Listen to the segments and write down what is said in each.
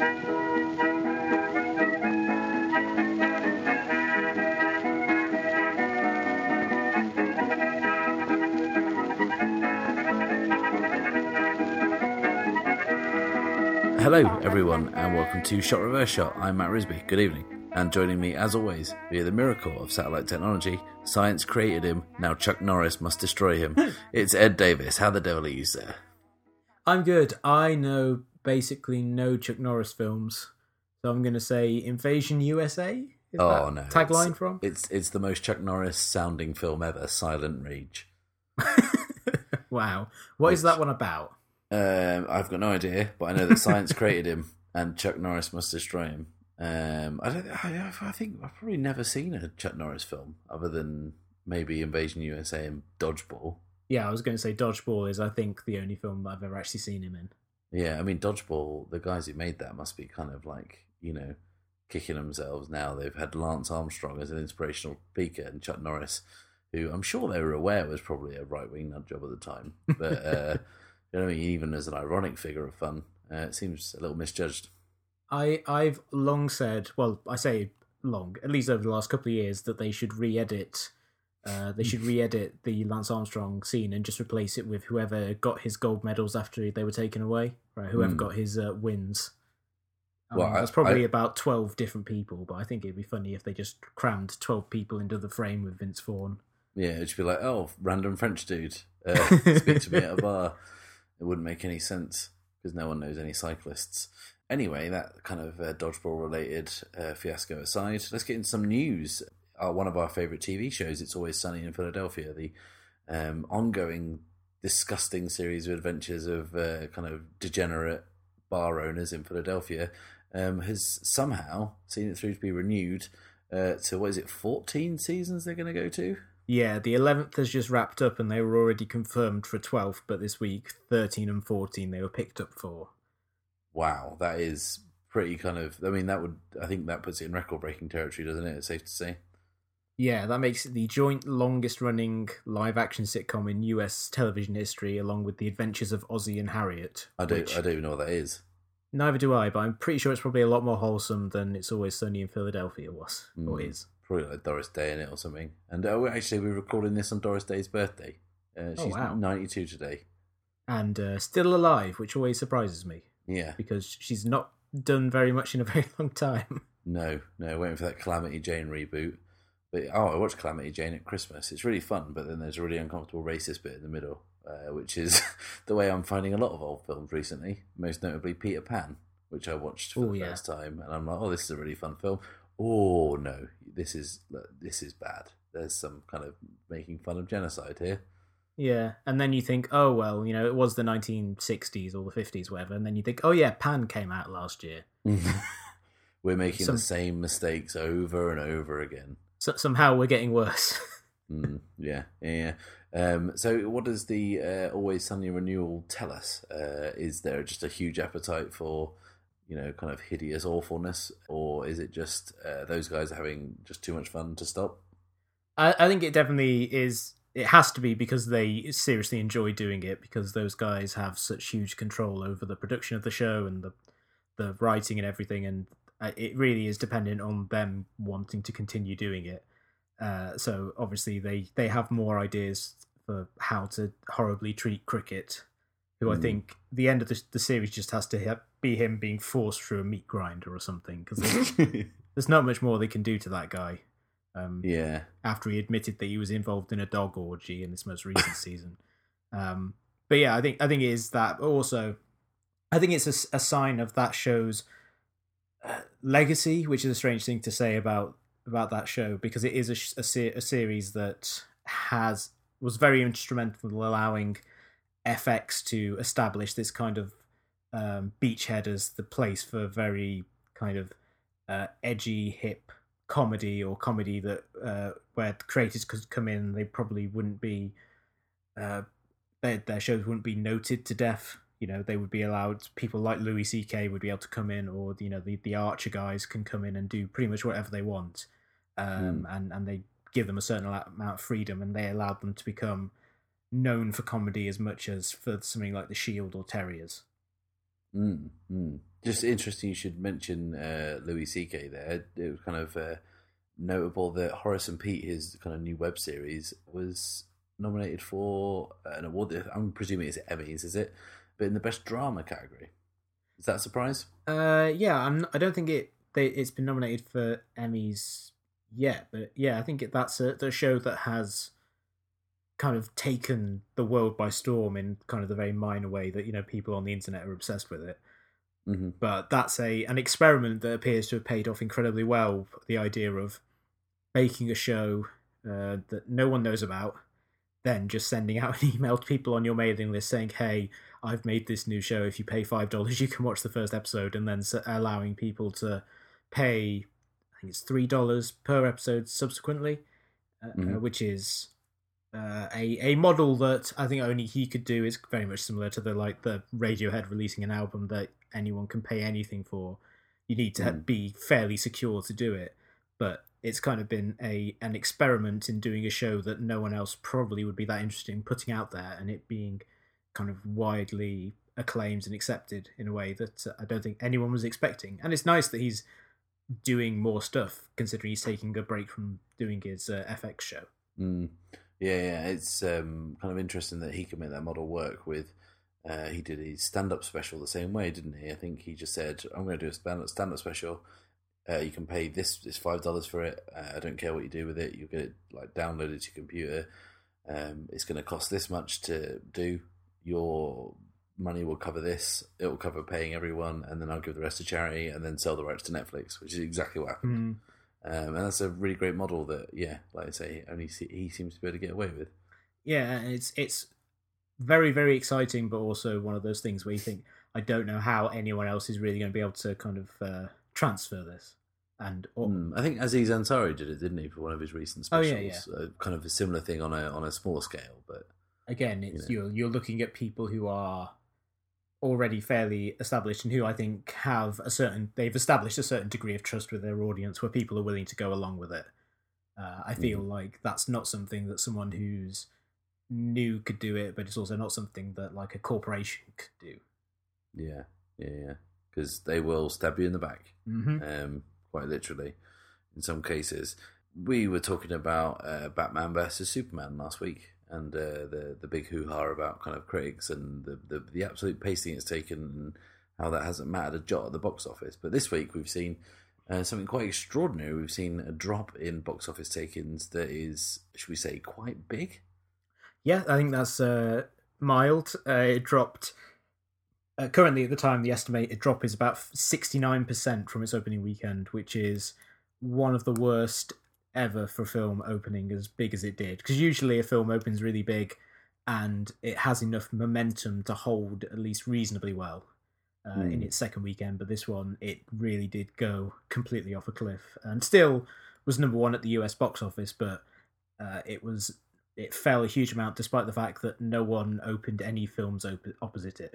Hello, everyone, and welcome to Shot Reverse Shot. I'm Matt Risby. Good evening. And joining me, as always, via the miracle of satellite technology, science created him, now Chuck Norris must destroy him. it's Ed Davis. How the devil are you, sir? I'm good. I know basically no Chuck Norris films, so I'm going to say Invasion USA. Is oh that no! tagline it's, from it's it's the most Chuck Norris sounding film ever, Silent Rage. wow, what is Which- that one about? Um, I've got no idea, but I know that science created him, and Chuck Norris must destroy him. Um, I don't. I, I think I've probably never seen a Chuck Norris film other than maybe Invasion USA and Dodgeball. Yeah, I was going to say Dodgeball is I think the only film I've ever actually seen him in. Yeah, I mean Dodgeball. The guys who made that must be kind of like you know kicking themselves now. They've had Lance Armstrong as an inspirational speaker and Chuck Norris, who I'm sure they were aware was probably a right wing nut job at the time, but uh, you know, I mean, even as an ironic figure of fun, uh, it seems a little misjudged. I I've long said, well, I say long, at least over the last couple of years, that they should re-edit. Uh, they should re-edit the Lance Armstrong scene and just replace it with whoever got his gold medals after they were taken away. Right, whoever Hmm. got his uh, wins. Um, Well, that's probably I- about twelve different people, but I think it'd be funny if they just crammed twelve people into the frame with Vince Vaughn. Yeah, it'd be like, oh, random French dude, uh, speak to me at a bar. It wouldn't make any sense because no one knows any cyclists. Anyway, that kind of uh, dodgeball related uh, fiasco aside, let's get into some news. Uh, one of our favourite TV shows, It's Always Sunny in Philadelphia, the um, ongoing disgusting series of adventures of uh, kind of degenerate bar owners in Philadelphia, um, has somehow seen it through to be renewed uh, to, what is it, 14 seasons they're going to go to? Yeah, the eleventh has just wrapped up, and they were already confirmed for twelfth. But this week, thirteen and fourteen, they were picked up for. Wow, that is pretty kind of. I mean, that would. I think that puts it in record-breaking territory, doesn't it? It's safe to say. Yeah, that makes it the joint longest running live action sitcom in US television history, along with The Adventures of Ozzie and Harriet. I don't. which- I don't even know what that is. Neither do I, but I'm pretty sure it's probably a lot more wholesome than It's Always Sunny in Philadelphia was, or Mm. is. Probably like Doris Day in it or something. And uh, we're- actually, we're recording this on Doris Day's birthday. Uh, Oh, she's wow. ninety-two today. And uh, still alive, which always surprises me, Yeah. because she's not done very much in a very long time. No, no, waiting for that Calamity Jane reboot. But oh, I watched Calamity Jane at Christmas. It's really fun, but then there's a really uncomfortable racist bit in the middle, uh, which is the way I'm finding a lot of old films recently. Most notably Peter Pan, which I watched for Oh, the yeah. first time, and I'm like, oh, this is a really fun film. Oh no, this is this is bad. There's some kind of making fun of genocide here. Yeah, and then you think, oh well, you know, it was the 1960s or the 50s, whatever, and then you think, oh yeah, Pan came out last year. We're making Some- the same mistakes over and over again. So, somehow we're getting worse. Mm, yeah, yeah. Um, so, what does the uh, Always Sunny renewal tell us? Uh, is there just a huge appetite for, you know, kind of hideous awfulness, or is it just uh, those guys are having just too much fun to stop? I, I think it definitely is. It has to be because they seriously enjoy doing it because those guys have such huge control over the production of the show and the the writing and everything, and uh, it really is dependent on them wanting to continue doing it. Uh, so obviously they they have more ideas for how to horribly treat cricket. Who I Hmm. think the end of the, the series just has to be him being forced through a meat grinder or something because there's, there's not much more they can do to that guy. Um, yeah, after he admitted that he was involved in a dog orgy in this most recent season. Um, but yeah, I think I think it is that. Also, I think it's a sign of that show's legacy, which is a strange thing to say about about that show because it is a, a, se- a series that has was very instrumental in allowing FX to establish this kind of um, beachhead as the place for very kind of uh, edgy, hip comedy or comedy that uh, where creators could come in, they probably wouldn't be uh, their their shows wouldn't be noted to death. You know, they would be allowed. People like Louis C.K. would be able to come in, or you know, the the Archer guys can come in and do pretty much whatever they want, um, and and they give them a certain amount of freedom, and they allowed them to become known for comedy as much as for something like The Shield or Terriers. Mm, mm. Just interesting. You should mention uh, Louis C.K. there. It was kind of uh, notable that Horace and Pete, his kind of new web series, was nominated for an award. I'm presuming it's Emmys, is it? But in the best drama category. Is that a surprise? Uh, yeah, I'm. I don't think it. They, it's been nominated for Emmys yet, but yeah, I think it, that's a the show that has kind of taken the world by storm in kind of the very minor way that you know people on the internet are obsessed with it. Mm-hmm. But that's a an experiment that appears to have paid off incredibly well. The idea of making a show uh, that no one knows about, then just sending out an email to people on your mailing list saying, "Hey, I've made this new show. If you pay five dollars, you can watch the first episode," and then allowing people to pay, I think it's three dollars per episode subsequently, uh, Mm-hmm. uh, which is uh, a a model that I think only he could do. is very much similar to the like the Radiohead releasing an album that anyone can pay anything for. You need to Mm. be fairly secure to do it, but it's kind of been a an experiment in doing a show that no one else probably would be that interested in putting out there, and it being kind of widely acclaimed and accepted in a way that uh, I don't think anyone was expecting. And it's nice that he's doing more stuff, considering he's taking a break from doing his uh, FX show. Mm. Yeah, yeah. It's um, kind of interesting that he can make that model work with. Uh, he did his stand-up special the same way, didn't he? I think he just said, "I'm going to do a stand- stand-up special. Uh, you can pay this. It's five dollars for it. Uh, I don't care what you do with it. You get it like downloaded to your computer. Um, it's going to cost this much to do. Your money will cover this. It will cover paying everyone, and then I'll give the rest to charity, and then sell the rights to Netflix, which is exactly what happened. Um, and that's a really great model that, yeah, like I say, only he seems to be able to get away with. Yeah, and it's it's very very exciting, but also one of those things where you think I don't know how anyone else is really going to be able to kind of uh, transfer this. And Mm, I think Aziz Ansari did it, didn't he, for one of his recent specials? Oh, specials? yeah, Uh, kind of a similar thing on a on a smaller scale, but again, it's You you're you're looking at people who are already fairly established and who I think have a certain they've established a certain degree of trust with their audience where people are willing to go along with it. Uh, I feel like that's not something that someone who's new could do it, but it's also not something that like a corporation could do. yeah, yeah, yeah, because they will stab you in the back. Mm-hmm. um, quite literally in some cases. We were talking about uh, Batman versus Superman last week, and uh, the the big hoo ha about kind of critics and the, the the absolute pasting it's taken, and how that hasn't mattered a jot at the box office. But this week we've seen uh, something quite extraordinary. We've seen a drop in box office takings that is, should we say, quite big. Yeah, I think that's uh, mild. Uh, it dropped. Uh, currently, at the time, the estimated drop is about sixty-nine percent from its opening weekend, which is one of the worst ever for a film opening as big as it did. Because usually, a film opens really big, and it has enough momentum to hold at least reasonably well uh, in Hmm. its second weekend. But this one, it really did go completely off a cliff, and still was number one at the US box office, but uh, it was it fell a huge amount despite the fact that no one opened any films op- opposite it.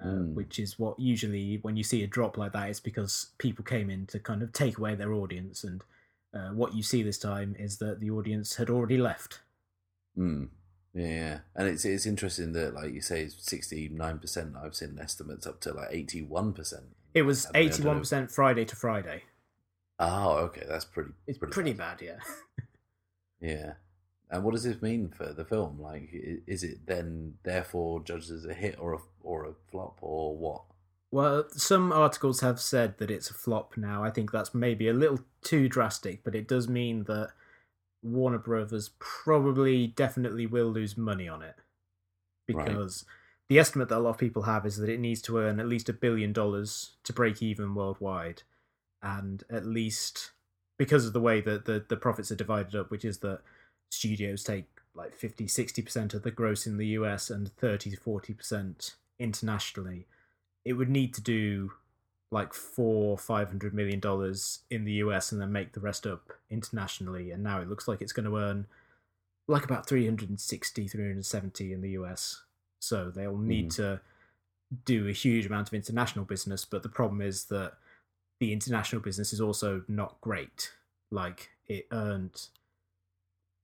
Uh, Mm. Which is what usually when you see a drop like that, it's because people came in to kind of take away their audience, and uh, what you see this time is that the audience had already left. Mm. Yeah, and it's it's interesting that, like you say, sixty nine percent. I've seen estimates up to like eighty one percent. It was know. eighty-one percent Friday to Friday. Oh, okay, that's pretty. It's pretty, bad, yeah. Yeah. And what does this mean for the film? Like, is it then therefore judged as a hit or a or a flop or what? Well, some articles have said that it's a flop now. I think that's maybe a little too drastic, but it does mean that Warner Brothers probably definitely will lose money on it. Right. Because the estimate that a lot of people have is that it needs to earn at least a billion dollars to break even worldwide. And at least because of the way that the, the profits are divided up, which is that studios take like 50 60% of the gross in the US and 30 40% internationally. It would need to do like four five hundred million dollars in the US and then make the rest up internationally. And now it looks like it's going to earn like about 360 370 in the US so they'll need Mhm. to do a huge amount of international business but the problem is that the international business is also not great. Like it earned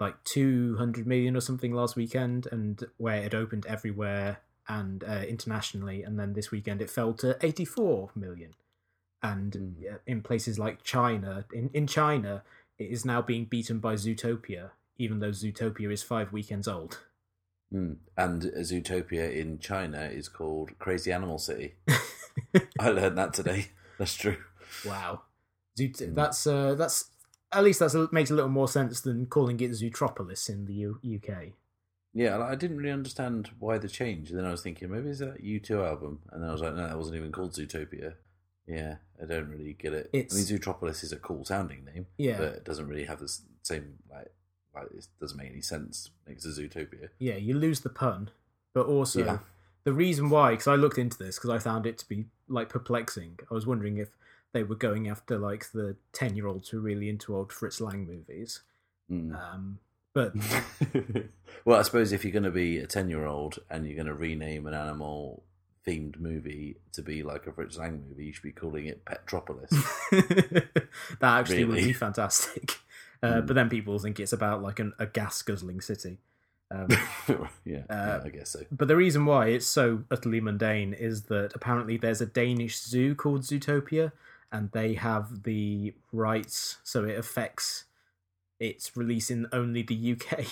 like 200 million or something last weekend and where it opened everywhere and uh, internationally, and then this weekend it fell to 84 million. And Mm. in places like China, in, in China, it is now being beaten by Zootopia, even though Zootopia is five weekends old. Mm. And Zootopia in China is called Crazy Animal City. I learned that today. That's true. Wow, Zoot- Mm. that's uh, that's at least that makes a little more sense than calling it Zootropolis in the U- UK. Yeah, like, I didn't really understand why the change. And then I was thinking, maybe is that U2 album? And then I was like, no, that wasn't even called Zootopia. Yeah, I don't really get it. It's- I mean, Zootropolis is a cool sounding name, Yeah, but it doesn't really have the same, like, like it doesn't make any sense next to Zootopia. yeah, you lose the pun, but also Yeah. the reason why. Because I looked into this because I found it to be like perplexing. I was wondering if they were going after like the ten-year-olds who are really into old Fritz Lang movies. Mm. Um, but well, I suppose if you're going to be a 10 year old and you're going to rename an animal themed movie to be like a Fritz Lang movie, you should be calling it Petropolis. that actually would be fantastic. Uh, Mm. But then people think it's about like an, a gas guzzling city. Um, yeah, Uh, yeah, I guess so. But the reason why it's so utterly mundane is that apparently there's a Danish zoo called Zootopia, and they have the rights, so it affects its release in only the UK.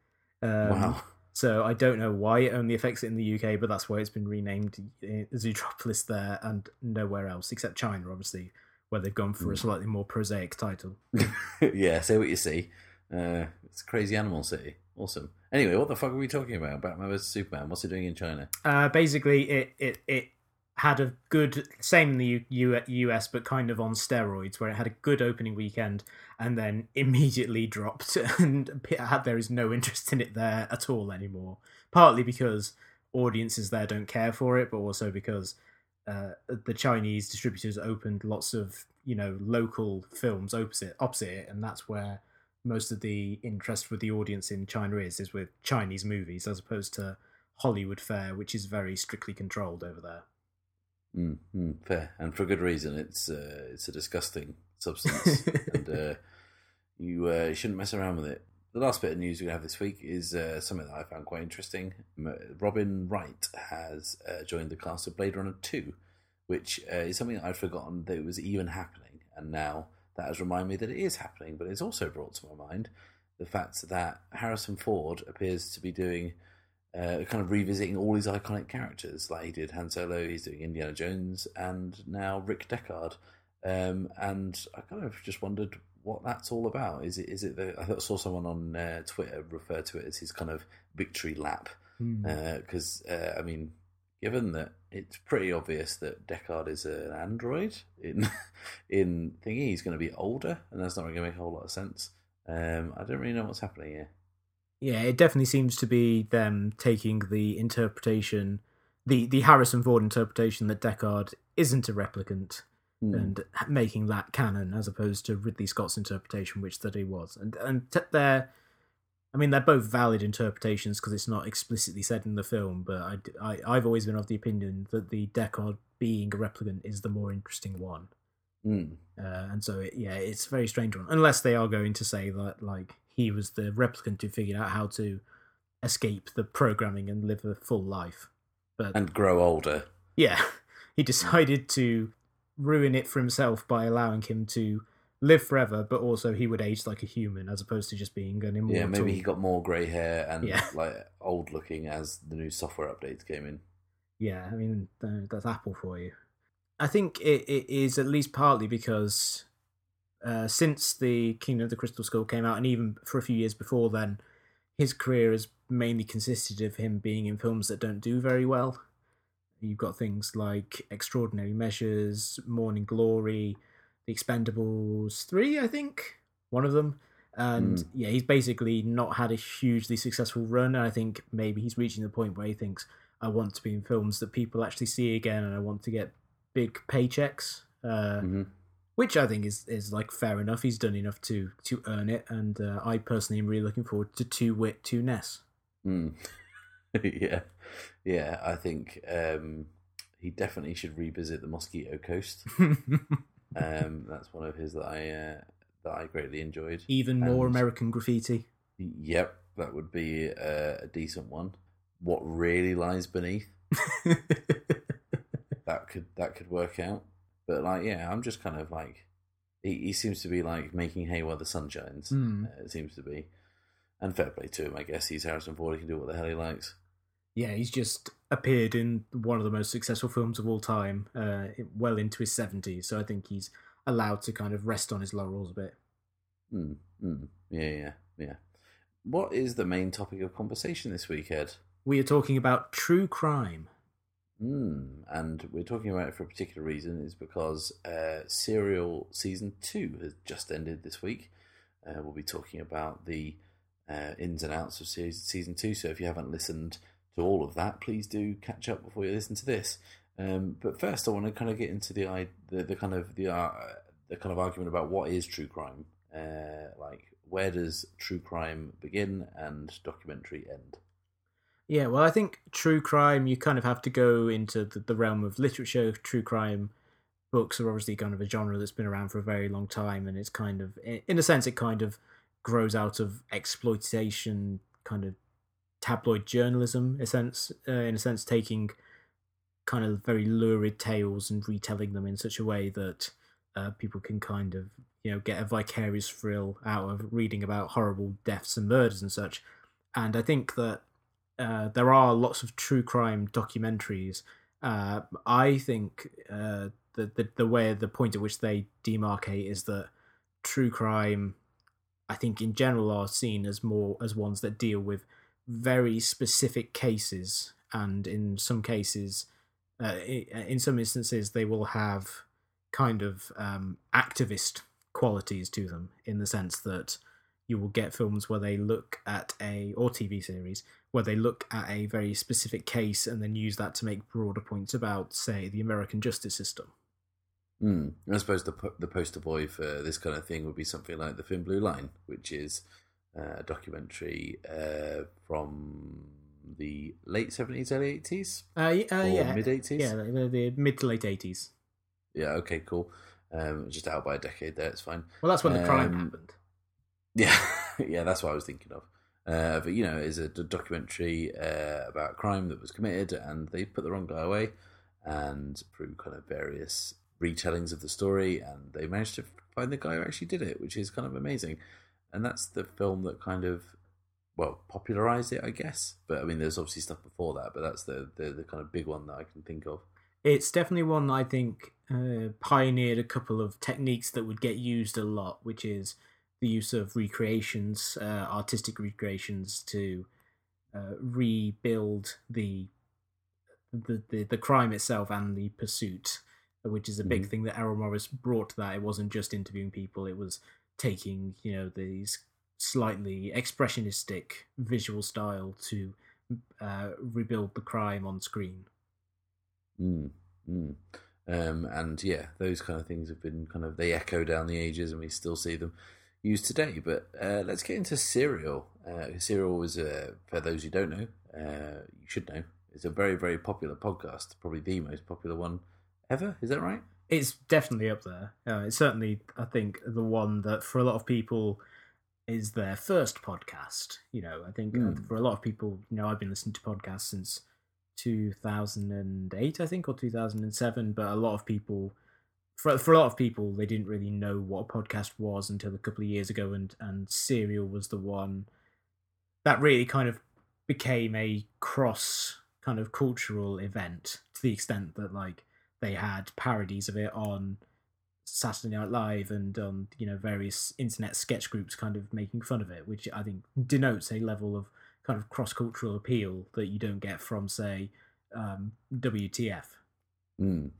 um, wow. So I don't know why it only affects it in the UK, but that's why it's been renamed uh, Zootropolis there and nowhere else except China, obviously, where they've gone for a Mm. slightly more prosaic title. yeah, say what you see. Uh, it's Crazy Animal City. Awesome. Anyway, what the fuck are we talking about? Batman vs Superman. What's it doing in China? Uh, basically, it, it it had a good same in the U, US, but kind of on steroids, where it had a good opening weekend and then immediately dropped, and there is no interest in it there at all anymore. Partly because audiences there don't care for it, but also because uh, the Chinese distributors opened lots of you know local films opposite opposite it, and that's where most of the interest with the audience in China is is with Chinese movies as opposed to Hollywood fare, which is very strictly controlled over there. Mm, mm, fair, and for good reason. It's uh, it's a disgusting substance, and uh, you uh, shouldn't mess around with it. The last bit of news we have this week is uh, something that I found quite interesting. Robin Wright has uh, joined the cast of Blade Runner Two, which uh, is something that I'd forgotten that it was even happening, and now that has reminded me that it is happening. But it's also brought to my mind the fact that Harrison Ford appears to be doing uh, kind of revisiting all these iconic characters. Like he did Han Solo, he's doing Indiana Jones, and now Rick Deckard. Um, and I kind of just wondered what that's all about. Is it? Is it? The, I saw someone on uh, Twitter refer to it as his kind of victory lap. Hmm. Because uh, I mean, given that it's pretty obvious that Deckard is an android in in thingy, he's going to be older, and that's not really going to make a whole lot of sense. Um, I don't really know what's happening here. Yeah, it definitely seems to be them taking the interpretation, the the Harrison Ford interpretation that Deckard isn't a replicant, Hmm. and making that canon as opposed to Ridley Scott's interpretation, which that he was. And and t- they're, I mean, they're both valid interpretations because it's not explicitly said in the film. But I, I I've always been of the opinion that the Deckard being a replicant is the more interesting one. Hmm. Uh, and so, it, yeah, it's a very strange one. Unless they are going to say that, like, he was the replicant who figured out how to escape the programming and live a full life. But and grow older. yeah, he decided to ruin it for himself by allowing him to live forever, but also he would age like a human as opposed to just being an immortal. Yeah, maybe he got more grey hair and Yeah. like old looking as the new software updates came in. Yeah, I mean that's Apple for you. I think it, it is at least partly because uh, since the Kingdom of the Crystal Skull came out, and even for a few years before then, his career has mainly consisted of him being in films that don't do very well. You've got things like Extraordinary Measures, Morning Glory, The Expendables three, I think, one of them. And Mm. yeah, he's basically not had a hugely successful run. And I think maybe he's reaching the point where he thinks, I want to be in films that people actually see again, and I want to get big paychecks. Uh, hmm which I think is is like fair enough. He's done enough to to earn it, and uh, I personally am really looking forward to Two Wit, Two Ness. Mm. yeah, yeah. I think um, he definitely should revisit the Mosquito Coast. Um, that's one of his that I uh, that I greatly enjoyed. Even more And- American graffiti. Yep, that would be uh, a decent one. What really lies beneath that could that could work out. But like, yeah, I'm just kind of like, he, he seems to be like making hay while the sun shines. Uh, it seems to be, and fair play to him. I guess he's Harrison Ford. He can do what the hell he likes. yeah, he's just appeared in one of the most successful films of all time, uh, well into his seventies. So I think he's allowed to kind of rest on his laurels a bit. Mm, mm, yeah, yeah, yeah. What is the main topic of conversation this week, Ed? We are talking about true crime. Mm, and we're talking about it for a particular reason. Is because uh, Serial season two has just ended this week. Uh, we'll be talking about the uh, ins and outs of season season two. So if you haven't listened to all of that, please do catch up before you listen to this. Um, but first, I want to kind of get into the the, the kind of the uh, the kind of argument about what is true crime. Uh, like, where does true crime begin and documentary end? Yeah, well, I think true crime, you kind of have to go into the, the realm of literature. True crime books are obviously kind of a genre that's been around for a very long time, and it's kind of, in a sense, it kind of grows out of exploitation, kind of tabloid journalism, in a sense, uh, in a sense, taking kind of very lurid tales and retelling them in such a way that uh, people can kind of, you know, get a vicarious thrill out of reading about horrible deaths and murders and such. And I think that uh, there are lots of true crime documentaries. Uh, I think uh, the, the the way the point at which they demarcate is that true crime, I think in general, are seen as more as ones that deal with very specific cases, and in some cases, uh, in some instances, they will have kind of um, activist qualities to them in the sense that you will get films where they look at a or TV series where they look at a very specific case and then use that to make broader points about, say, the American justice system. Mm. I suppose the the poster boy for this kind of thing would be something like the Thin Blue Line, which is uh, a documentary uh, from the late seventies, early eighties, Uh, uh, yeah, mid eighties. yeah, the, the mid to late eighties. Yeah. Okay. Cool. Um, just out by a decade there. It's fine. Well, that's when the crime Um, happened. Yeah. yeah. That's what I was thinking of. Uh, but you know, it's a d- documentary uh, about crime that was committed, and they put the wrong guy away, and through kind of various retellings of the story, and they managed to find the guy who actually did it, which is kind of amazing. And that's the film that kind of well popularized it, I guess. But I mean, there's obviously stuff before that, but that's the the, the kind of big one that I can think of. It's definitely one I think uh, pioneered a couple of techniques that would get used a lot, which is the use of recreations, uh, artistic recreations, to uh, rebuild the, the the the crime itself and the pursuit, which is a big Mhm. thing that Errol Morris brought to that. It wasn't just interviewing people; it was taking you know these slightly expressionistic visual style to uh, rebuild the crime on screen. Mm, mm. Um, and yeah, those kind of things have been kind of they echo down the ages, and we still see them used today. But uh, let's get into Serial. Uh, Serial was, uh, for those who don't know, uh, you should know, it's a very very popular podcast, probably the most popular one ever. Is that right? It's definitely up there. Uh, it's certainly, I think, the one that for a lot of people is their first podcast. You know, I think Mm. for a lot of people, you know, I've been listening to podcasts since 2008, I think, or 2007. But a lot of people, for for a lot of people, they didn't really know what a podcast was until a couple of years ago, and and Serial was the one that really kind of became a cross kind of cultural event to the extent that like they had parodies of it on Saturday Night Live and on you know various internet sketch groups kind of making fun of it, which I think denotes a level of kind of cross cultural appeal that you don't get from say um, WTF. Mm.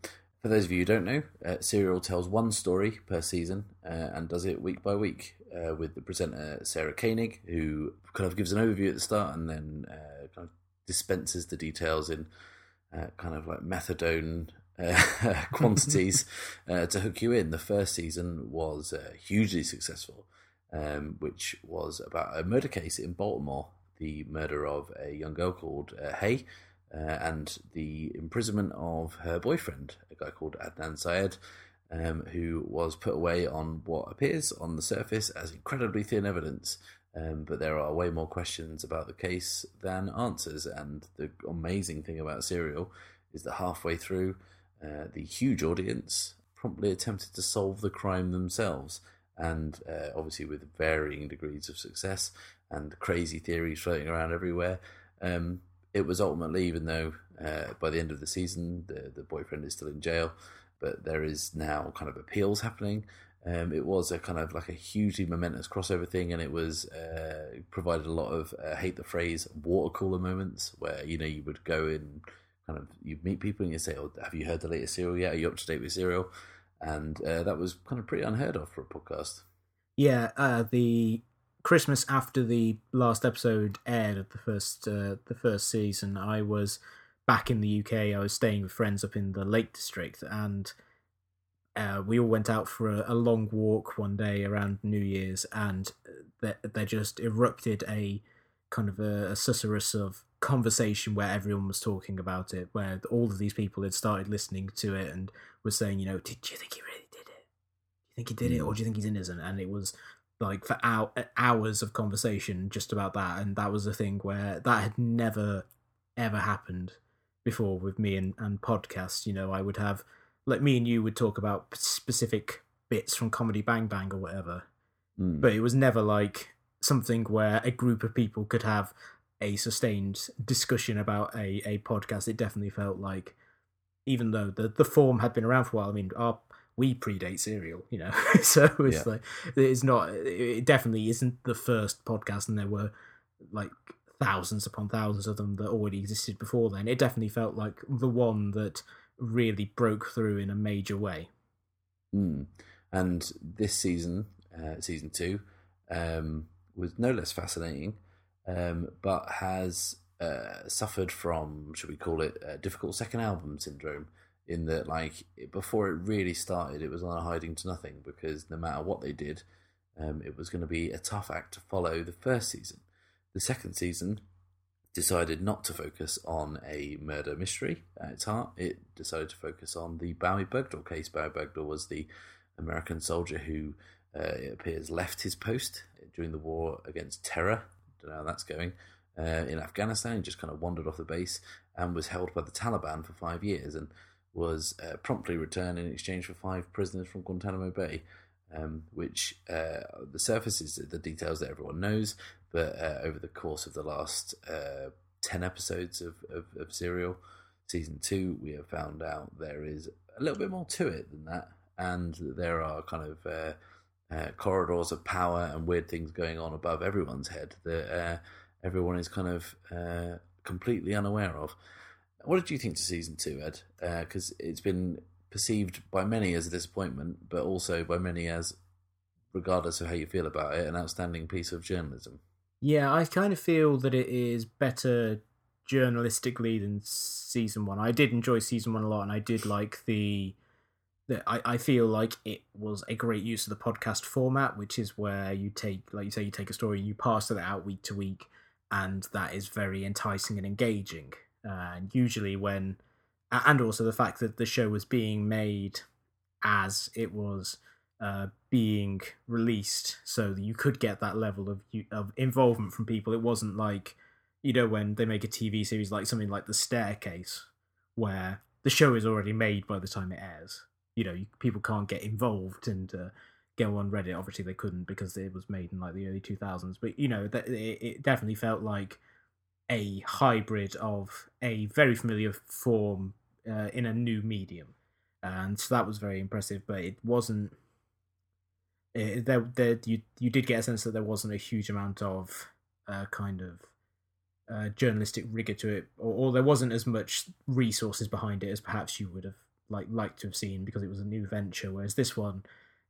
For those of you who don't know, uh, Serial tells one story per season uh, and does it week by week uh, with the presenter Sarah Koenig, who kind of gives an overview at the start and then uh, kind of dispenses the details in uh, kind of like methadone uh, quantities uh, to hook you in. The first season was uh, hugely successful, um, which was about a murder case in Baltimore, the murder of a young girl called uh, Hae uh, and the imprisonment of her boyfriend, a guy called Adnan Syed, um, who was put away on what appears on the surface as incredibly thin evidence Um, but there are way more questions about the case than answers. And the amazing thing about Serial is that halfway through, uh, the huge audience promptly attempted to solve the crime themselves. And uh, obviously, with varying degrees of success and crazy theories floating around everywhere. Um, it was ultimately, even though uh, by the end of the season the, the boyfriend is still in jail, but there is now kind of appeals happening. Um, it was a kind of like a hugely momentous crossover thing, and it was uh, provided a lot of uh, hate the phrase water cooler moments where you know you would go and kind of you meet people and you say, "Oh, have you heard the latest serial yet? Are you up to date with serial?" And uh, that was kind of pretty unheard of for a podcast. Yeah, uh, the Christmas after the last episode aired of the first uh, the first season, I was back in the UK. I was staying with friends up in the Lake District, and uh, we all went out for a, a, long walk one day around New Year's, and there, there just erupted a kind of a, a susurrus of conversation where everyone was talking about it, where all of these people had started listening to it and were saying, you know, did you think he really did it? Do you think he did it, or do you think he's innocent? And it was like for hour, hours of conversation just about that and that was a thing where that had never ever happened before with me and, and podcasts you know i would have like me and you would talk about specific bits from comedy bang bang or whatever mm. but it was never like something where a group of people could have a sustained discussion about a, a podcast it definitely felt like even though the, the form had been around for a while i mean our we predate serial, you know. so it's yeah. like it's not. It definitely isn't the first podcast, and there were like thousands upon thousands of them that already existed before then. It definitely felt like the one that really broke through in a major way. Mm. And this season, uh, season two, um, was no less fascinating, um, but has uh, suffered from, should we call it, uh, difficult second album syndrome in that like before it really started, it was on a hiding to nothing because no matter what they did, um, it was going to be a tough act to follow the first season. The second season decided not to focus on a murder mystery at its heart. It decided to focus on the Bowe Bergdahl case. Bowe Bergdahl was the American soldier who uh, it appears left his post during the war against terror. Don't know how that's going. Uh, in Afghanistan, he just kind of wandered off the base and was held by the Taliban for five years. And was uh, promptly returned in exchange for five prisoners from Guantanamo Bay, um, which uh, the surface is the details that everyone knows, but uh, over the course of the last uh, 10 episodes of, of, of, Serial, season two, we have found out there is a little bit more to it than that, and there are kind of uh, uh, corridors of power and weird things going on above everyone's head that everyone is kind of completely unaware of. What did you think to season two, Ed? Because uh, it's been perceived by many as a disappointment, but also by many as, regardless of how you feel about it, an outstanding piece of journalism. Yeah, I kind of feel that it is better journalistically than season one. I did enjoy season one a lot, and I did like the. the I, I feel like it was a great use of the podcast format, which is where you take, like you say, you take a story and you pass it out week to week, and that is very enticing and engaging. And usually when, and also the fact that the show was being made as it was uh, being released, so that you could get that level of of involvement from people. It wasn't like you know when they make a TV series like something like The Staircase, where the show is already made by the time it airs. You know, you, people can't get involved and uh, go on Reddit. Obviously, they couldn't because it was made in like the early two thousands. But you know, that it, it definitely felt like a hybrid of a very familiar form uh, in a new medium, and so that was very impressive. But it wasn't. It, there, there, you you did get a sense that there wasn't a huge amount of uh, kind of uh, journalistic rigor to it, or, or, there wasn't as much resources behind it as perhaps you would have like liked to have seen because it was a new venture. Whereas this one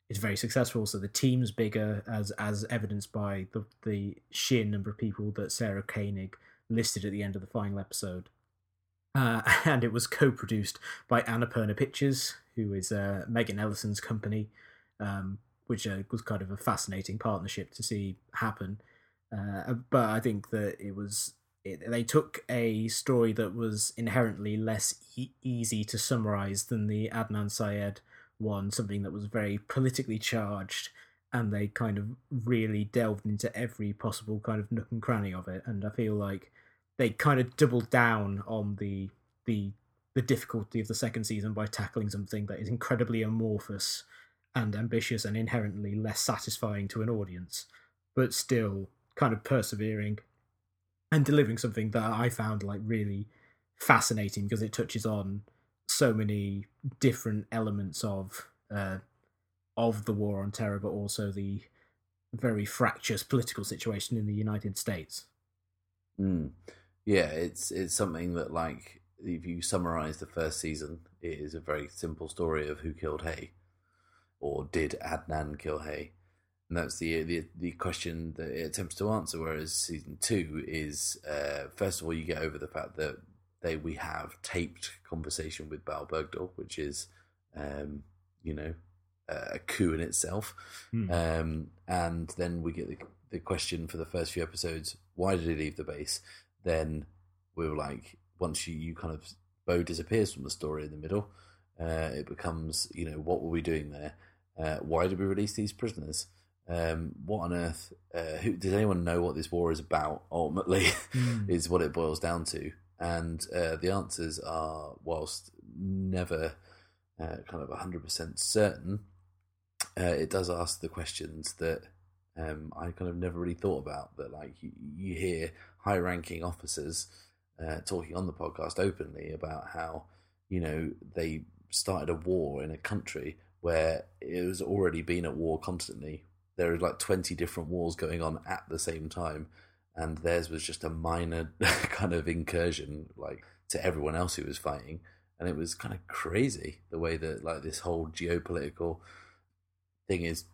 is very successful, so the team's bigger, as as evidenced by the the sheer number of people that Sarah Koenig listed at the end of the final episode. Uh, and it was co-produced by Annapurna Pictures, who is uh, Megan Ellison's company, um, which uh, was kind of a fascinating partnership to see happen. Uh, but I think that it was it, they took a story that was inherently less e- easy to summarize than the Adnan Syed one, something that was very politically charged and they kind of really delved into every possible kind of nook and cranny of it. And I feel like they kind of doubled down on the the the difficulty of the second season by tackling something that is incredibly amorphous and ambitious and inherently less satisfying to an audience, but still kind of persevering and delivering something that I found like really fascinating because it touches on so many different elements of uh, of the war on terror, but also the very fractious political situation in the United States. Mm. Yeah, it's it's something that like if you summarize the first season, it is a very simple story of who killed Hae, or did Adnan kill Hae, and that's the the the question that it attempts to answer. Whereas season two is uh, first of all you get over the fact that they we have taped conversation with Bergdahl, which is um, you know a coup in itself, Hmm. um, and then we get the the question for the first few episodes: why did he leave the base? Then we were like, once you you kind of Bo disappears from the story in the middle, uh, it becomes you know what were we doing there? Uh, why did we release these prisoners? Um, what on earth? Uh, who does anyone know what this war is about? Ultimately, Hmm. is what it boils down to, and uh, the answers are, whilst never uh, kind of hundred percent certain, uh, it does ask the questions that um, I kind of never really thought about. That like you, you hear high-ranking officers uh, talking on the podcast openly about how you know they started a war in a country where it was already been at war constantly. There are like twenty different wars going on at the same time, and theirs was just a minor kind of incursion, like to everyone else who was fighting, and it was kind of crazy the way that like this whole geopolitical thing is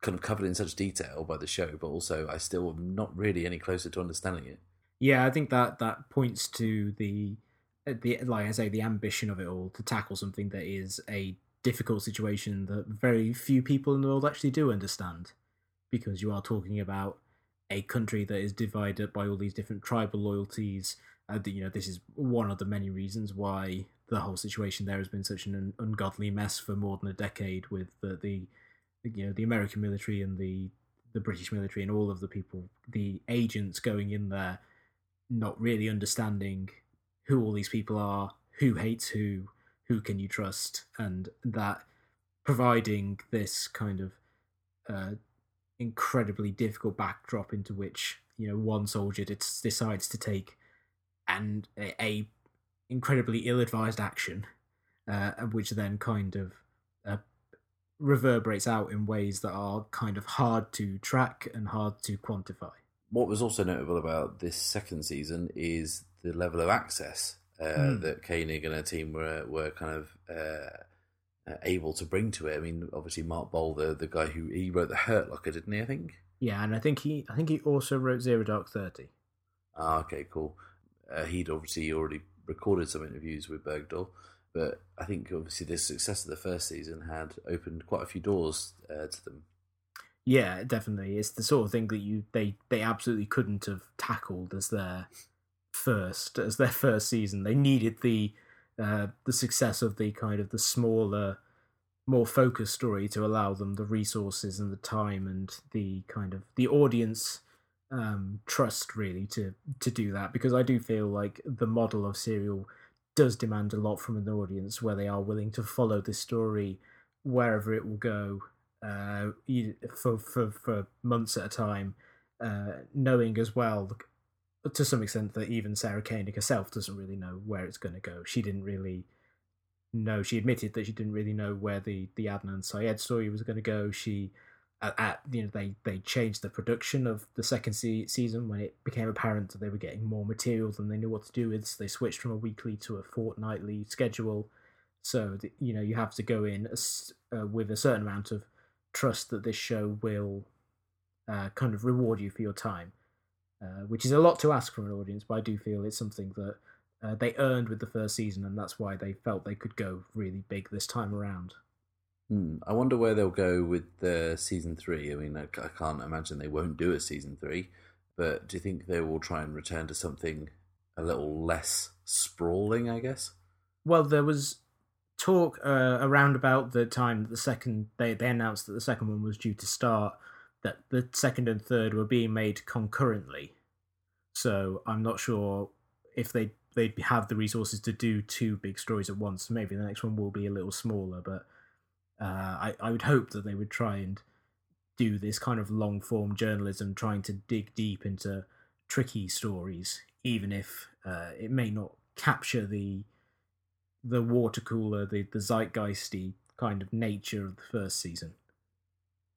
kind of covered in such detail by the show, but also I still am not really any closer to understanding it. Yeah, I think that that points to the uh, the like I say the ambition of it all to tackle something that is a difficult situation that very few people in the world actually do understand, because you are talking about a country that is divided by all these different tribal loyalties. Uh, you know, this is one of the many reasons why the whole situation there has been such an un- ungodly mess for more than a decade with the, the you know the American military and the the British military and all of the people, the agents going in there not really understanding who all these people are, who hates who, who can you trust, and that providing this kind of uh, incredibly difficult backdrop into which you know one soldier decides to take and a, a incredibly ill-advised action, uh, which then kind of uh, reverberates out in ways that are kind of hard to track and hard to quantify. What was also notable about this second season is the level of access uh, Hmm. that Koenig and her team were were kind of uh, uh, able to bring to it. I mean, obviously Mark Boal, the the guy who he wrote the Hurt Locker, didn't he? I think. Yeah, and I think he I think he also wrote Zero Dark Thirty. Ah, okay, cool. Uh, he'd obviously already recorded some interviews with Bergdahl, but I think obviously the success of the first season had opened quite a few doors uh, to them. Yeah, definitely. It's the sort of thing that you they they absolutely couldn't have tackled as their first as their first season. They needed the uh, the success of the kind of the smaller, more focused story to allow them the resources and the time and the kind of the audience um, trust really to to do that because I do feel like the model of serial does demand a lot from an audience where they are willing to follow this story wherever it will go uh, for, for for months at a time, uh, knowing as well to some extent that even Sarah Koenig herself doesn't really know where it's going to go. She didn't really know. She admitted that she didn't really know where the the Adnan Syed story was going to go. She at, at you know they they changed the production of the second se- season when it became apparent that they were getting more material than they knew what to do with. So they switched from a weekly to a fortnightly schedule. So that, you know you have to go in as, uh, with a certain amount of trust that this show will uh, kind of reward you for your time, uh, which is a lot to ask from an audience. But I do feel it's something that uh, they earned with the first season, and that's why they felt they could go really big this time around. Hmm. I wonder where they'll go with the season three. I mean, I, I can't imagine they won't do a season three, but do you think they will try and return to something a little less sprawling? I guess. Well, there was talk uh, around about the time that the second they they announced that the second one was due to start that the second and third were being made concurrently. So I'm not sure if they they'd have the resources to do two big stories at once. Maybe the next one will be a little smaller, but uh, I I would hope that they would try and do this kind of long form journalism, trying to dig deep into tricky stories, even if uh, it may not capture the the water cooler, the the zeitgeisty kind of nature of the first season.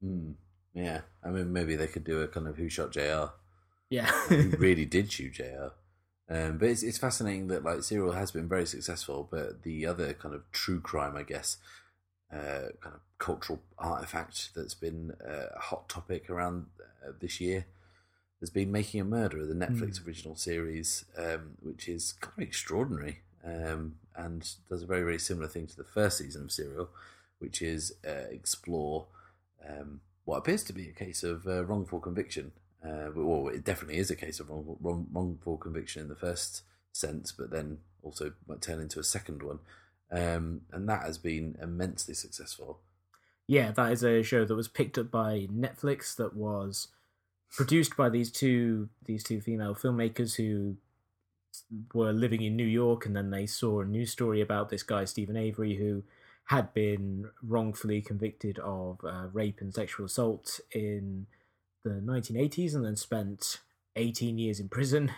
Mm, yeah, I mean, maybe they could do a kind of Who Shot J.R. Yeah, who really did shoot J.R. Um, but it's it's fascinating that like Serial has been very successful, but the other kind of true crime, I guess, uh, kind of cultural artifact that's been uh, a hot topic around uh, this year has been Making a Murderer, the Netflix mm. original series, um, which is kind of extraordinary um, and does a very very similar thing to the first season of Serial, which is uh, explore um, what appears to be a case of uh, wrongful conviction uh, well, it definitely is a case of wrong, wrong, wrongful conviction in the first sense, but then also might turn into a second one. Um, and that has been immensely successful. Yeah, that is a show that was picked up by Netflix. That was produced by these two these two female filmmakers who were living in New York, and then they saw a news story about this guy Steven Avery who had been wrongfully convicted of uh, rape and sexual assault in the 1980s and then spent 18 years in prison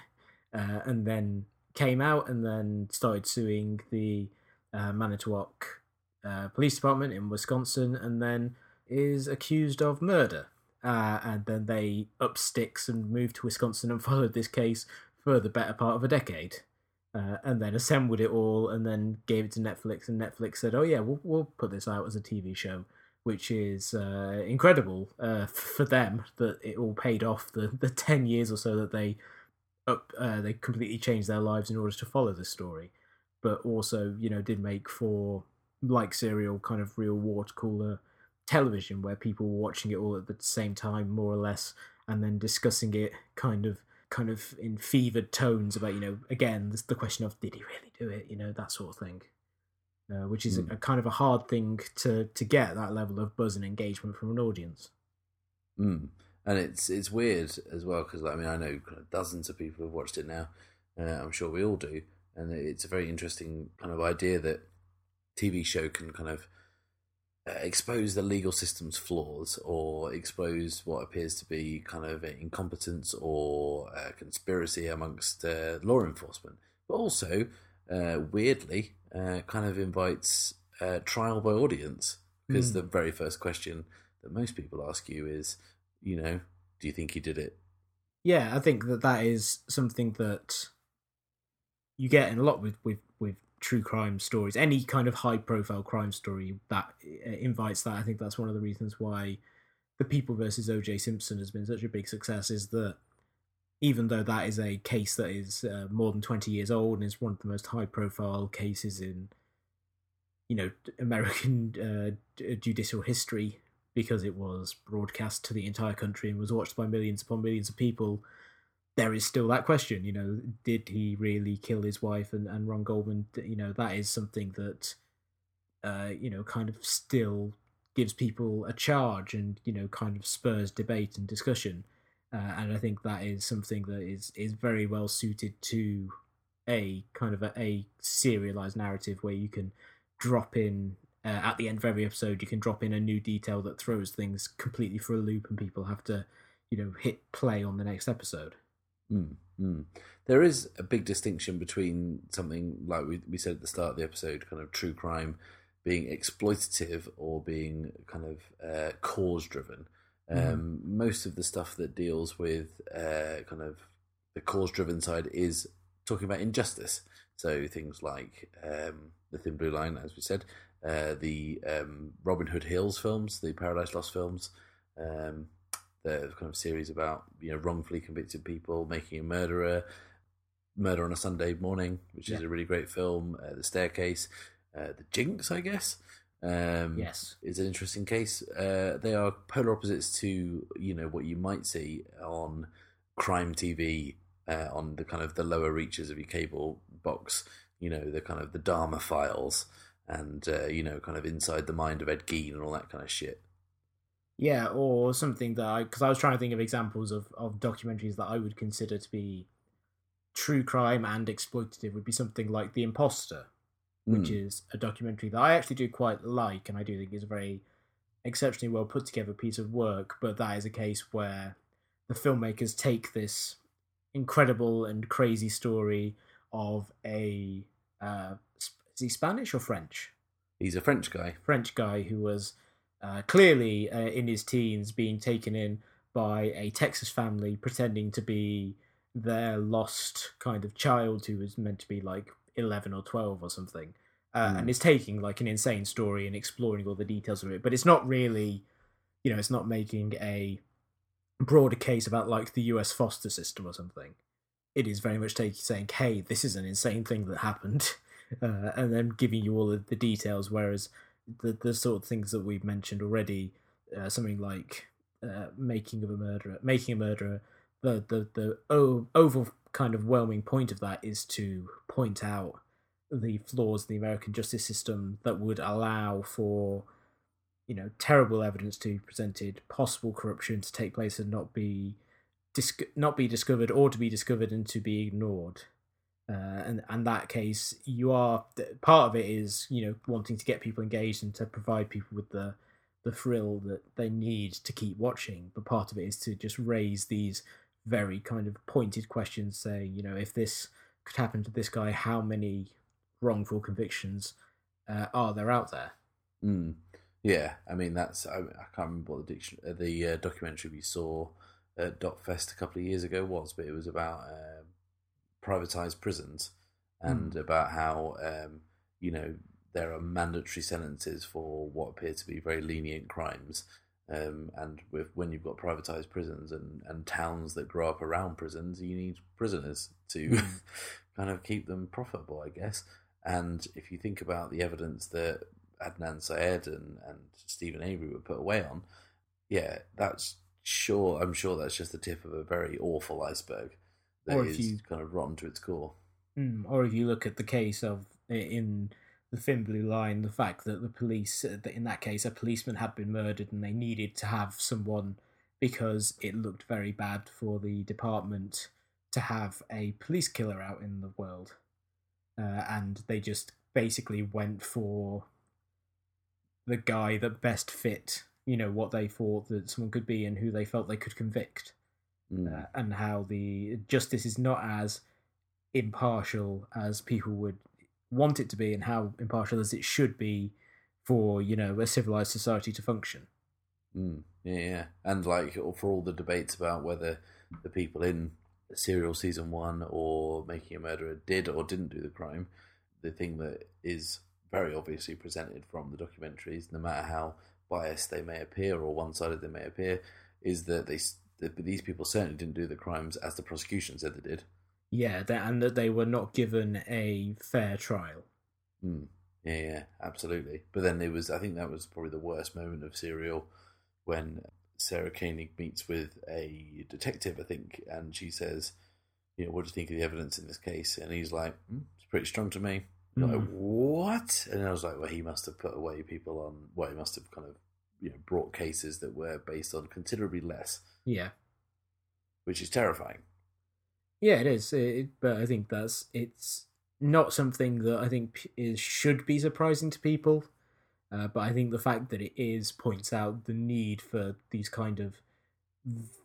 uh, and then came out and then started suing the uh, Manitowoc uh, Police Department in Wisconsin and then is accused of murder. Uh, and then they up sticks and moved to Wisconsin and followed this case for the better part of a decade. Uh, and then assembled it all and then gave it to Netflix. And Netflix said, "Oh yeah, we'll we'll put this out as a TV show." which is uh, incredible uh, for them that it all paid off the, the 10 years or so that they up uh, they completely changed their lives in order to follow the story but also you know did make for like serial kind of real water cooler television where people were watching it all at the same time more or less and then discussing it kind of kind of in fevered tones about you know again the question of did he really do it you know that sort of thing uh, which is mm. a, a, kind of a hard thing to to get that level of buzz and engagement from an audience. Mm. And it's it's weird as well because like, I mean I know kind of dozens of people have watched it now. Uh, I'm sure we all do, and it's a very interesting kind of idea that TV show can kind of uh, expose the legal system's flaws or expose what appears to be kind of incompetence or uh, conspiracy amongst uh, law enforcement, but also uh, weirdly uh, kind of invites uh, trial by audience because mm. the very first question that most people ask you is, you know, do you think he did it? Yeah, I think that that is something that you get in a lot with with with true crime stories. Any kind of high profile crime story that uh, invites that. I think that's one of the reasons why the People versus O.J. Simpson has been such a big success. Is that even though that is a case that is uh, more than 20 years old and is one of the most high profile cases in you know american uh, judicial history because it was broadcast to the entire country and was watched by millions upon millions of people there is still that question you know did he really kill his wife and, and ron goldman you know that is something that uh, you know kind of still gives people a charge and you know kind of spurs debate and discussion. Uh, and I think that is something that is is very well suited to a kind of a, a serialized narrative where you can drop in uh, at the end of every episode you can drop in a new detail that throws things completely for a loop and people have to you know hit play on the next episode mm, mm. there is a big distinction between something like we, we said at the start of the episode kind of true crime being exploitative or being kind of uh, cause driven Mm-hmm. Um, mm. Most of the stuff that deals with uh, kind of the cause driven side is talking about injustice. So things like um, the Thin Blue Line, as we said, uh, the um, Robin Hood Hills films, the Paradise Lost films, um, the kind of series about you know wrongfully convicted people making a murderer, Murder on a Sunday Morning, which yeah. is a really great film. Uh, the Staircase, uh, the Jinx, I guess. Um, yes, is an interesting case. Uh, they are polar opposites to you know what you might see on crime TV uh, on the kind of the lower reaches of your cable box. You know the kind of the Dharma files and uh, you know, kind of inside the mind of Ed Gein and all that kind of shit. Yeah, or something that I because I was trying to think of examples of of documentaries that I would consider to be true crime and exploitative would be something like The Imposter, which Mm. is a documentary that I actually do quite like, and I do think is a very exceptionally well put together piece of work. But that is a case where the filmmakers take this incredible and crazy story of a uh, is he Spanish or French? He's a French guy. French guy who was uh, clearly uh, in his teens being taken in by a Texas family pretending to be their lost kind of child who was meant to be like 11 or 12 or something. Uh, Mm. And is taking like an insane story and exploring all the details of it. But it's not really, you know, it's not making a broader case about like the US foster system or something. It is very much taking saying, hey, this is an insane thing that happened. Uh, and then giving you all of the details. Whereas the the sort of things that we've mentioned already, uh, something like uh, making of a murderer, making a murderer. The the the over kind of whelming point of that is to point out the flaws in the American justice system that would allow for you know terrible evidence to be presented, possible corruption to take place and not be not be discovered or to be discovered and to be ignored uh, and and that case you are part of it is you know wanting to get people engaged and to provide people with the the thrill that they need to keep watching but part of it is to just raise these very kind of pointed questions saying you know if this could happen to this guy how many wrongful convictions uh, are there out there Mm. Yeah, I mean that's I, I can't remember what the diction, uh, the uh, documentary we saw at Fest a couple of years ago was, but it was about um, privatized prisons and about how um, you know there are mandatory sentences for what appear to be very lenient crimes. Um, and with when you've got privatized prisons and, and towns that grow up around prisons, you need prisoners to Mm. kind of keep them profitable, I guess. And if you think about the evidence that Adnan Syed and, and Steven Avery were put away on, yeah, that's sure. I'm sure that's just the tip of a very awful iceberg that Or if you- kind of rotten to its core. Mm, or if you look at the case of in the Thin Blue Line, the fact that the police, uh, that in that case, a policeman had been murdered and they needed to have someone because it looked very bad for the department to have a police killer out in the world, uh, and they just basically went for the guy that best fit, you know, what they thought that someone could be and who they felt they could convict Mm. uh, and how the justice is not as impartial as people would want it to be, and how impartial as it should be for you know a civilized society to function. Mm, yeah, yeah, and like for all the debates about whether the people in Serial season one or Making a Murderer did or didn't do the crime, the thing that is very obviously presented from the documentaries, no matter how biased they may appear or one-sided they may appear, is that they these people certainly didn't do the crimes as the prosecution said they did. Yeah, that, and that they were not given a fair trial. Mm. Yeah, yeah, absolutely. But then it was, I think that was probably the worst moment of Serial when Sarah Koenig meets with a detective, I think, and she says, you know, what do you think of the evidence in this case? And he's like, mm, it's pretty strong to me. I'm like, Mm. what? And I was like, well, he must have put away people on, well, he must have kind of, you know, brought cases that were based on considerably less, Yeah, which is terrifying. yeah, it is. It, but I think that's it's not something that I think is should be surprising to people. Uh, but I think the fact that it is points out the need for these kind of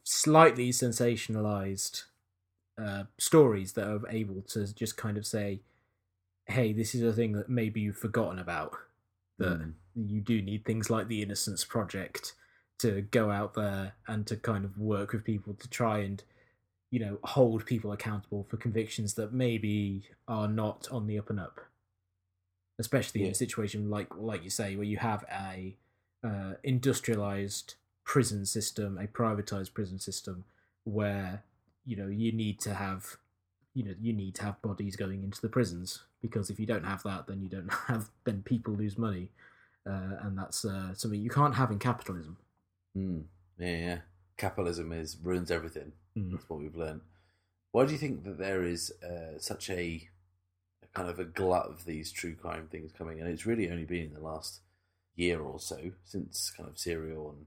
slightly sensationalized uh, stories that are able to just kind of say, "Hey, this is a thing that maybe you've forgotten about." That Mm. you do need things like the Innocence Project to go out there and to kind of work with people to try and you know hold people accountable for convictions that maybe are not on the up and up. Especially in a situation like like you say where you have a uh, industrialized prison system a privatized prison system where you know you need to have you know you need to have bodies going into the prisons. Because if you don't have that then you don't have then people lose money. Uh, and that's uh, something you can't have in capitalism Mm. Yeah, yeah. Capitalism is ruins everything. Mm. That's what we've learned. Why do you think that there is uh, such a kind of a glut of these true crime things coming, and it's really only been in the last year or so since kind of Serial and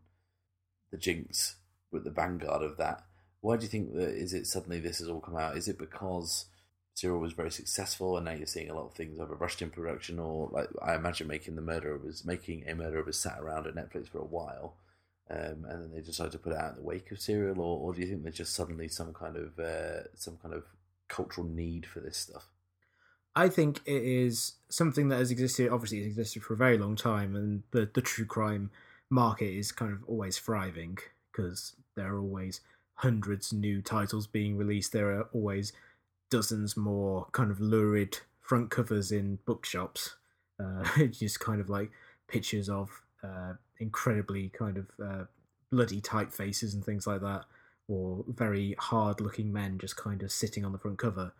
the Jinx were at the vanguard of that. Why do you think that is it suddenly this has all come out? Is it because Serial was very successful and now you're seeing a lot of things over rushed in production, or like I imagine making the murderer was making a murderer was sat around at Netflix for a while, um, and then they decided to put it out in the wake of Serial, or, or do you think there's just suddenly some kind of uh, some kind of cultural need for this stuff? I think it is something that has existed. Obviously, it's existed for a very long time, and the the true crime market is kind of always thriving because there are always hundreds new titles being released. There are always dozens more kind of lurid front covers in bookshops. Uh, just kind of like pictures of uh, incredibly kind of uh, bloody typefaces and things like that, or very hard looking men just kind of sitting on the front cover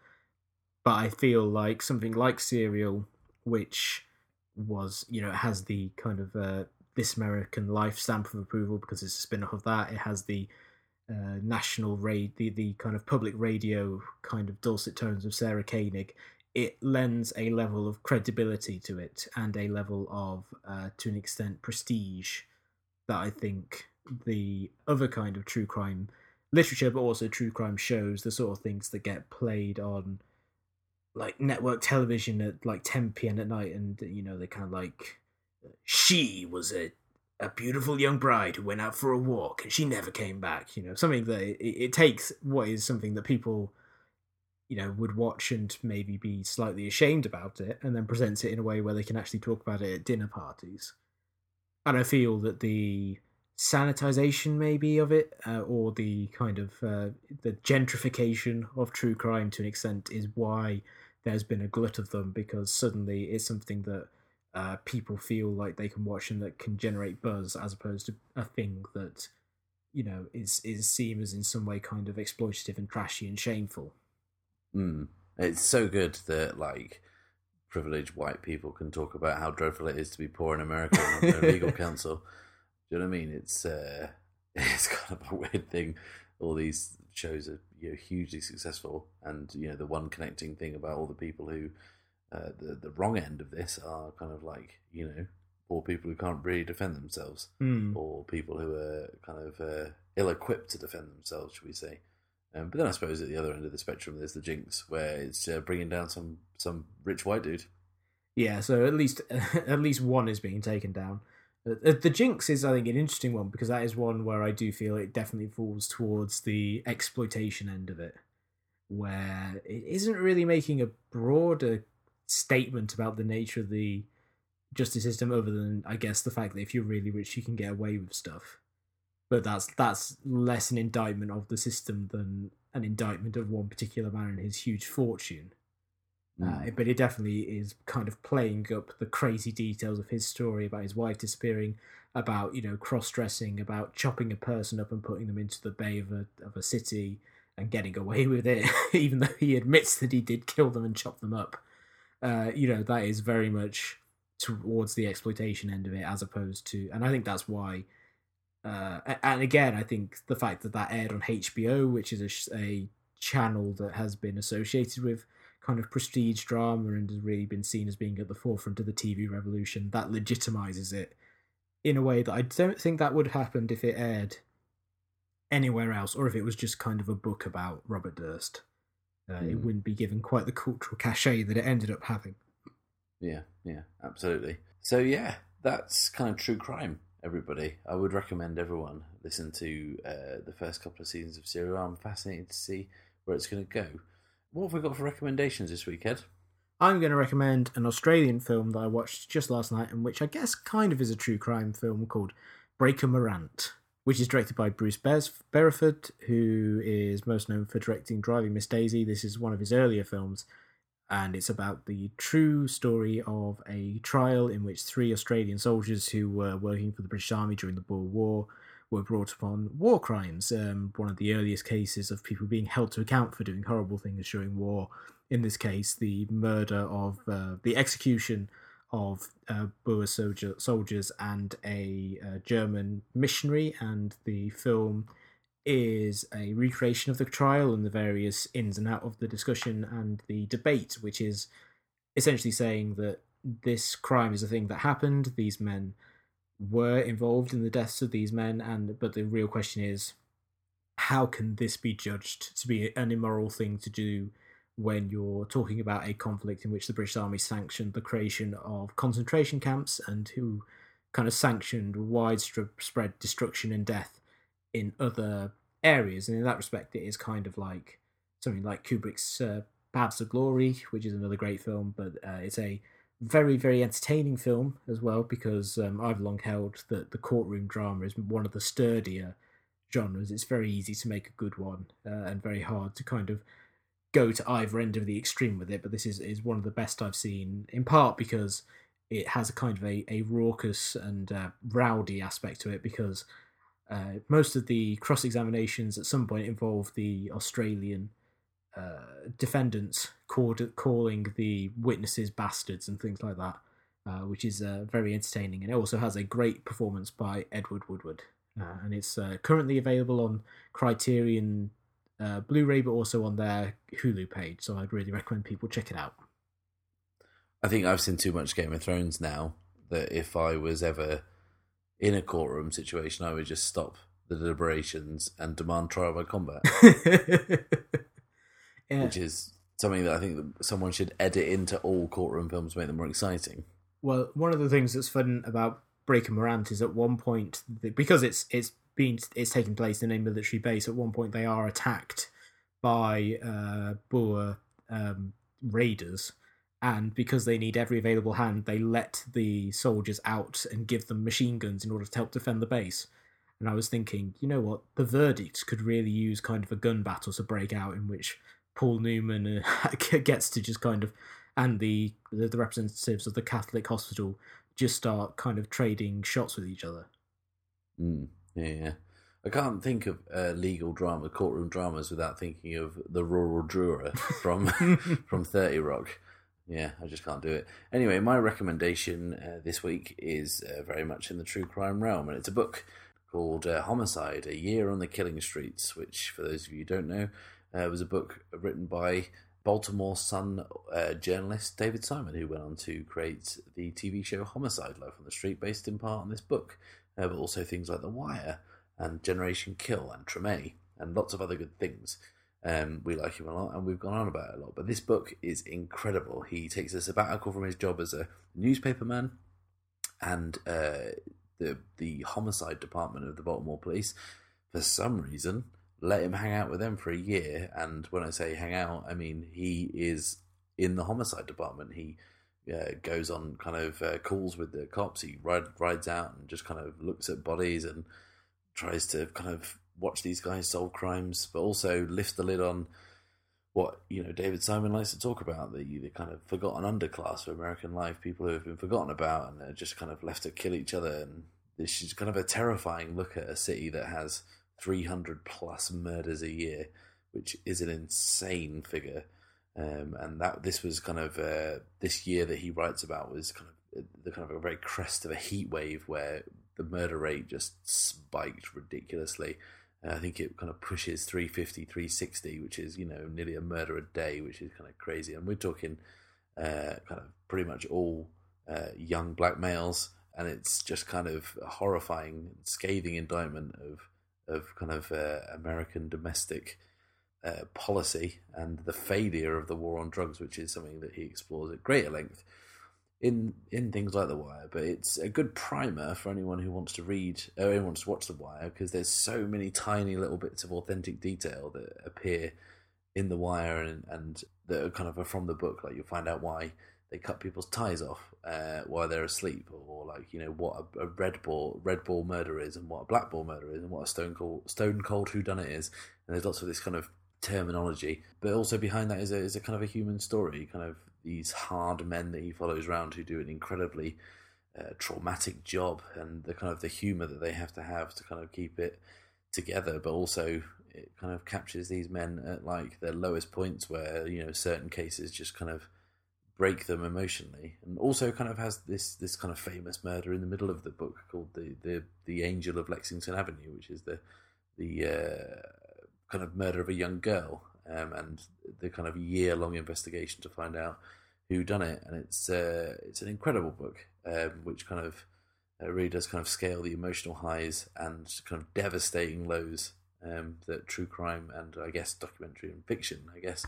but I feel like something like Serial, which was you know has the kind of uh, this American Life stamp of approval because it's a spin off of that. It has the uh, national raid, the the kind of public radio kind of dulcet tones of Sarah Koenig. It lends a level of credibility to it and a level of, uh, to an extent, prestige that I think the other kind of true crime literature, but also true crime shows, the sort of things that get played on like network television at like 10 p.m. at night, and you know they kind of like she was a a beautiful young bride who went out for a walk and she never came back. You know, something that it, it takes what is something that people you know would watch and maybe be slightly ashamed about it, and then presents it in a way where they can actually talk about it at dinner parties. And I feel that the sanitization maybe of it uh, or the kind of uh, the gentrification of true crime to an extent is why there's been a glut of them because suddenly it's something that uh, people feel like they can watch and that can generate buzz as opposed to a thing that you know is is seen as in some way kind of exploitative and trashy and shameful. Mm. It's so good that like privileged white people can talk about how dreadful it is to be poor in America and have no legal counsel. Do you know what I mean? It's uh, it's kind of a weird thing. All these shows are you know, hugely successful, and you know the one connecting thing about all the people who uh, the the wrong end of this are kind of like you know poor people who can't really defend themselves, mm. or people who are kind of uh, ill equipped to defend themselves, should we say? Um, but then I suppose at the other end of the spectrum, there's the Jinx, where it's uh, bringing down some some rich white dude. Yeah, so at least at least one is being taken down. Uh, the Jinx is, I think, an interesting one because that is one where I do feel it definitely falls towards the exploitation end of it, where it isn't really making a broader statement about the nature of the justice system, other than I guess the fact that if you're really rich, you can get away with stuff. But that's that's less an indictment of the system than an indictment of one particular man and his huge fortune. Mm. Uh, but it definitely is kind of playing up the crazy details of his story about his wife disappearing, about you know cross dressing, about chopping a person up and putting them into the bay of a of a city and getting away with it, even though he admits that he did kill them and chop them up. Uh, you know that is very much towards the exploitation end of it, as opposed to, and I think that's why. Uh, and again, I think the fact that that aired on HBO, which is a, a channel that has been associated with kind of prestige drama and has really been seen as being at the forefront of the TV revolution, that legitimizes it in a way that I don't think that would have happened if it aired anywhere else or if it was just kind of a book about Robert Durst. Uh, mm. It hmm. wouldn't be given quite the cultural cachet that it ended up having. Yeah, yeah, absolutely. So, yeah, that's kind of true crime, everybody. I would recommend everyone listen to uh, the first couple of seasons of Serial. I'm fascinated to see where it's going to go. What have we got for recommendations this week, Ed? I'm going to recommend an Australian film that I watched just last night, and which I guess kind of is a true crime film called Breaker Morant, which is directed by Bruce Beresford, who is most known for directing Driving Miss Daisy. This is one of his earlier films, and it's about the true story of a trial in which three Australian soldiers who were working for the British Army during the Boer War were brought upon war crimes. Um, one of the earliest cases of people being held to account for doing horrible things during war. In this case, the murder of uh, the execution of uh, Boer soldier, soldiers and a uh, German missionary, and the film is a recreation of the trial and the various ins and out of the discussion and the debate, which is essentially saying that this crime is a thing that happened. These men were involved in the deaths of these men, and but the real question is, how can this be judged to be an immoral thing to do when you're talking about a conflict in which the British Army sanctioned the creation of concentration camps and who kind of sanctioned widespread destruction and death in other areas. And in that respect, it is kind of like something like Kubrick's uh, Paths of Glory, which is another great film, but uh, it's a very, very entertaining film as well because um, I've long held that the courtroom drama is one of the sturdier genres. It's very easy to make a good one uh, and very hard to kind of go to either end of the extreme with it, but this is, is one of the best I've seen, in part because it has a kind of a, a raucous and uh, rowdy aspect to it because uh, most of the cross examinations at some point involve the Australian uh, defendants called, calling the witnesses bastards and things like that, uh, which is uh, very entertaining. And it also has a great performance by Edward Woodward. Uh, and it's currently available on Criterion uh, Blu-ray, but also on their Hulu page. So I'd really recommend people check it out. I think I've seen too much Game of Thrones now that if I was ever in a courtroom situation, I would just stop the deliberations and demand trial by combat, yeah. which is something that I think that someone should edit into all courtroom films to make them more exciting. Well, one of the things that's fun about Breaker Morant is at one point because it's it's being it's taking place in a military base. At one point, they are attacked by uh, Boer um, raiders, and because they need every available hand, they let the soldiers out and give them machine guns in order to help defend the base. And I was thinking, you know what, the verdict could really use kind of a gun battle to break out in which Paul Newman uh, gets to just kind of, and the, the representatives of the Catholic hospital just start kind of trading shots with each other. Mm. Yeah, yeah. I can't think of uh, legal drama, courtroom dramas, without thinking of the rural juror from from Thirty Rock. Yeah, I just can't do it. Anyway, my recommendation uh, this week is uh, very much in the true crime realm, and it's a book called uh, Homicide: A Year on the Killing Streets, which, for those of you who don't know, uh, was a book written by Baltimore Sun uh, journalist David Simon, who went on to create the TV show Homicide: Life on the Street, based in part on this book uh, but also things like The Wire and Generation Kill and Treme and lots of other good things. Um, we like him a lot and we've gone on about it a lot. But this book is incredible. He takes a sabbatical from his job as a newspaperman and uh, the the homicide department of the Baltimore Police, for some reason, let him hang out with them for a year. And when I say hang out, I mean he is in the homicide department. He uh, goes on kind of uh, calls with the cops. He ride, rides out and just kind of looks at bodies and tries to kind of watch these guys solve crimes, but also lift the lid on what you know David Simon likes to talk about the the kind of forgotten underclass of American life, people who have been forgotten about and are just kind of left to kill each other. And this is kind of a terrifying look at a city that has 300 plus murders a year, which is an insane figure. Um, and that this was kind of uh, this year that he writes about was kind of the kind of a very crest of a heat wave where the murder rate just spiked ridiculously. I think it kind of pushes 350, 360, which is you know nearly a murder a day, which is kind of crazy. And we're talking uh, kind of pretty much all uh, young black males, and it's just kind of a horrifying, scathing indictment of of kind of uh, American domestic uh, policy and the failure of the war on drugs, which is something that he explores at greater length in in things like The Wire. But it's a good primer for anyone who wants to read or anyone wants to watch The Wire because there's so many tiny little bits of authentic detail that appear in The Wire and, and that are kind of from the book. Like you'll find out why they cut people's ties off uh, while they're asleep, or like you know what a, a, red ball red ball murder is, and what a black ball murder is, and what a stone cold stone cold who done it is. And there's lots of this kind of terminology, but also behind that is a, is a kind of a human story, kind of these hard men that he follows around who do an incredibly uh, traumatic job, and the kind of the humor that they have to have to kind of keep it together, but also it kind of captures these men at like their lowest points where you know certain cases just kind of break them emotionally, and also kind of has this this kind of famous murder in the middle of the book called the the the Angel of Lexington Avenue, which is the the uh, kind of murder of a young girl um, and the kind of year long investigation to find out who done it, and it's uh, it's an incredible book, um, which kind of uh, really does kind of scale the emotional highs and kind of devastating lows um, that true crime and I guess documentary and fiction, I guess,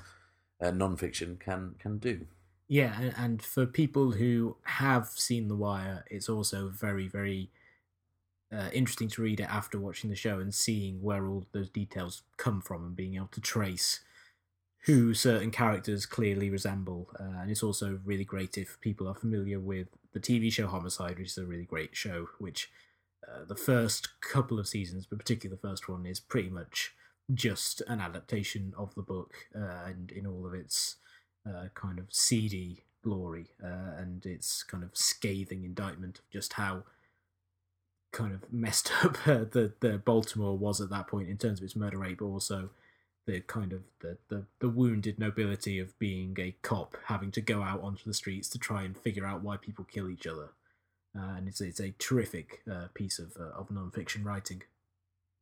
uh, non-fiction can can do. Yeah, and, and for people who have seen The Wire, it's also very very uh, interesting to read it after watching the show and seeing where all those details come from and being able to trace who certain characters clearly resemble. Uh, and it's also really great if people are familiar with the TV show Homicide, which is a really great show, which uh, the first couple of seasons, but particularly the first one, is pretty much just an adaptation of the book uh, and in all of its uh, kind of seedy glory uh, and its kind of scathing indictment of just how kind of messed up the the Baltimore was at that point in terms of its murder rate, but also the kind of the, the, the wounded nobility of being a cop having to go out onto the streets to try and figure out why people kill each other. Uh, and it's it's a terrific uh, piece of uh, of non-fiction writing.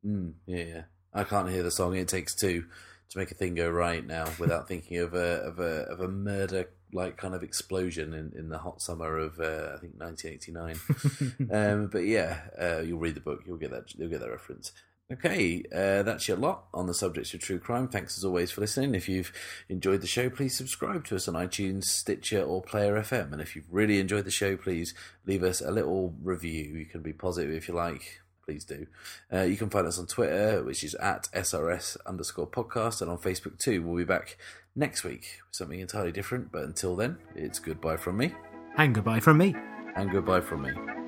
Mm, yeah, yeah. I can't hear the song. It takes two to make a thing go right now without thinking of a of a of a murder like kind of explosion in, in the hot summer of uh, I think 1989. um, but yeah, uh, you'll read the book, you'll get that you'll get that reference. Okay, uh, that's your lot on the subject of true crime. Thanks as always for listening. If you've enjoyed the show, please subscribe to us on iTunes, Stitcher, or Player FM. And if you've really enjoyed the show, please leave us a little review. You can be positive if you like. Please do. Uh, you can find us on Twitter, which is at SRS underscore podcast, and on Facebook too. We'll be back next week with something entirely different. But until then, it's goodbye from me. And goodbye from me. And goodbye from me.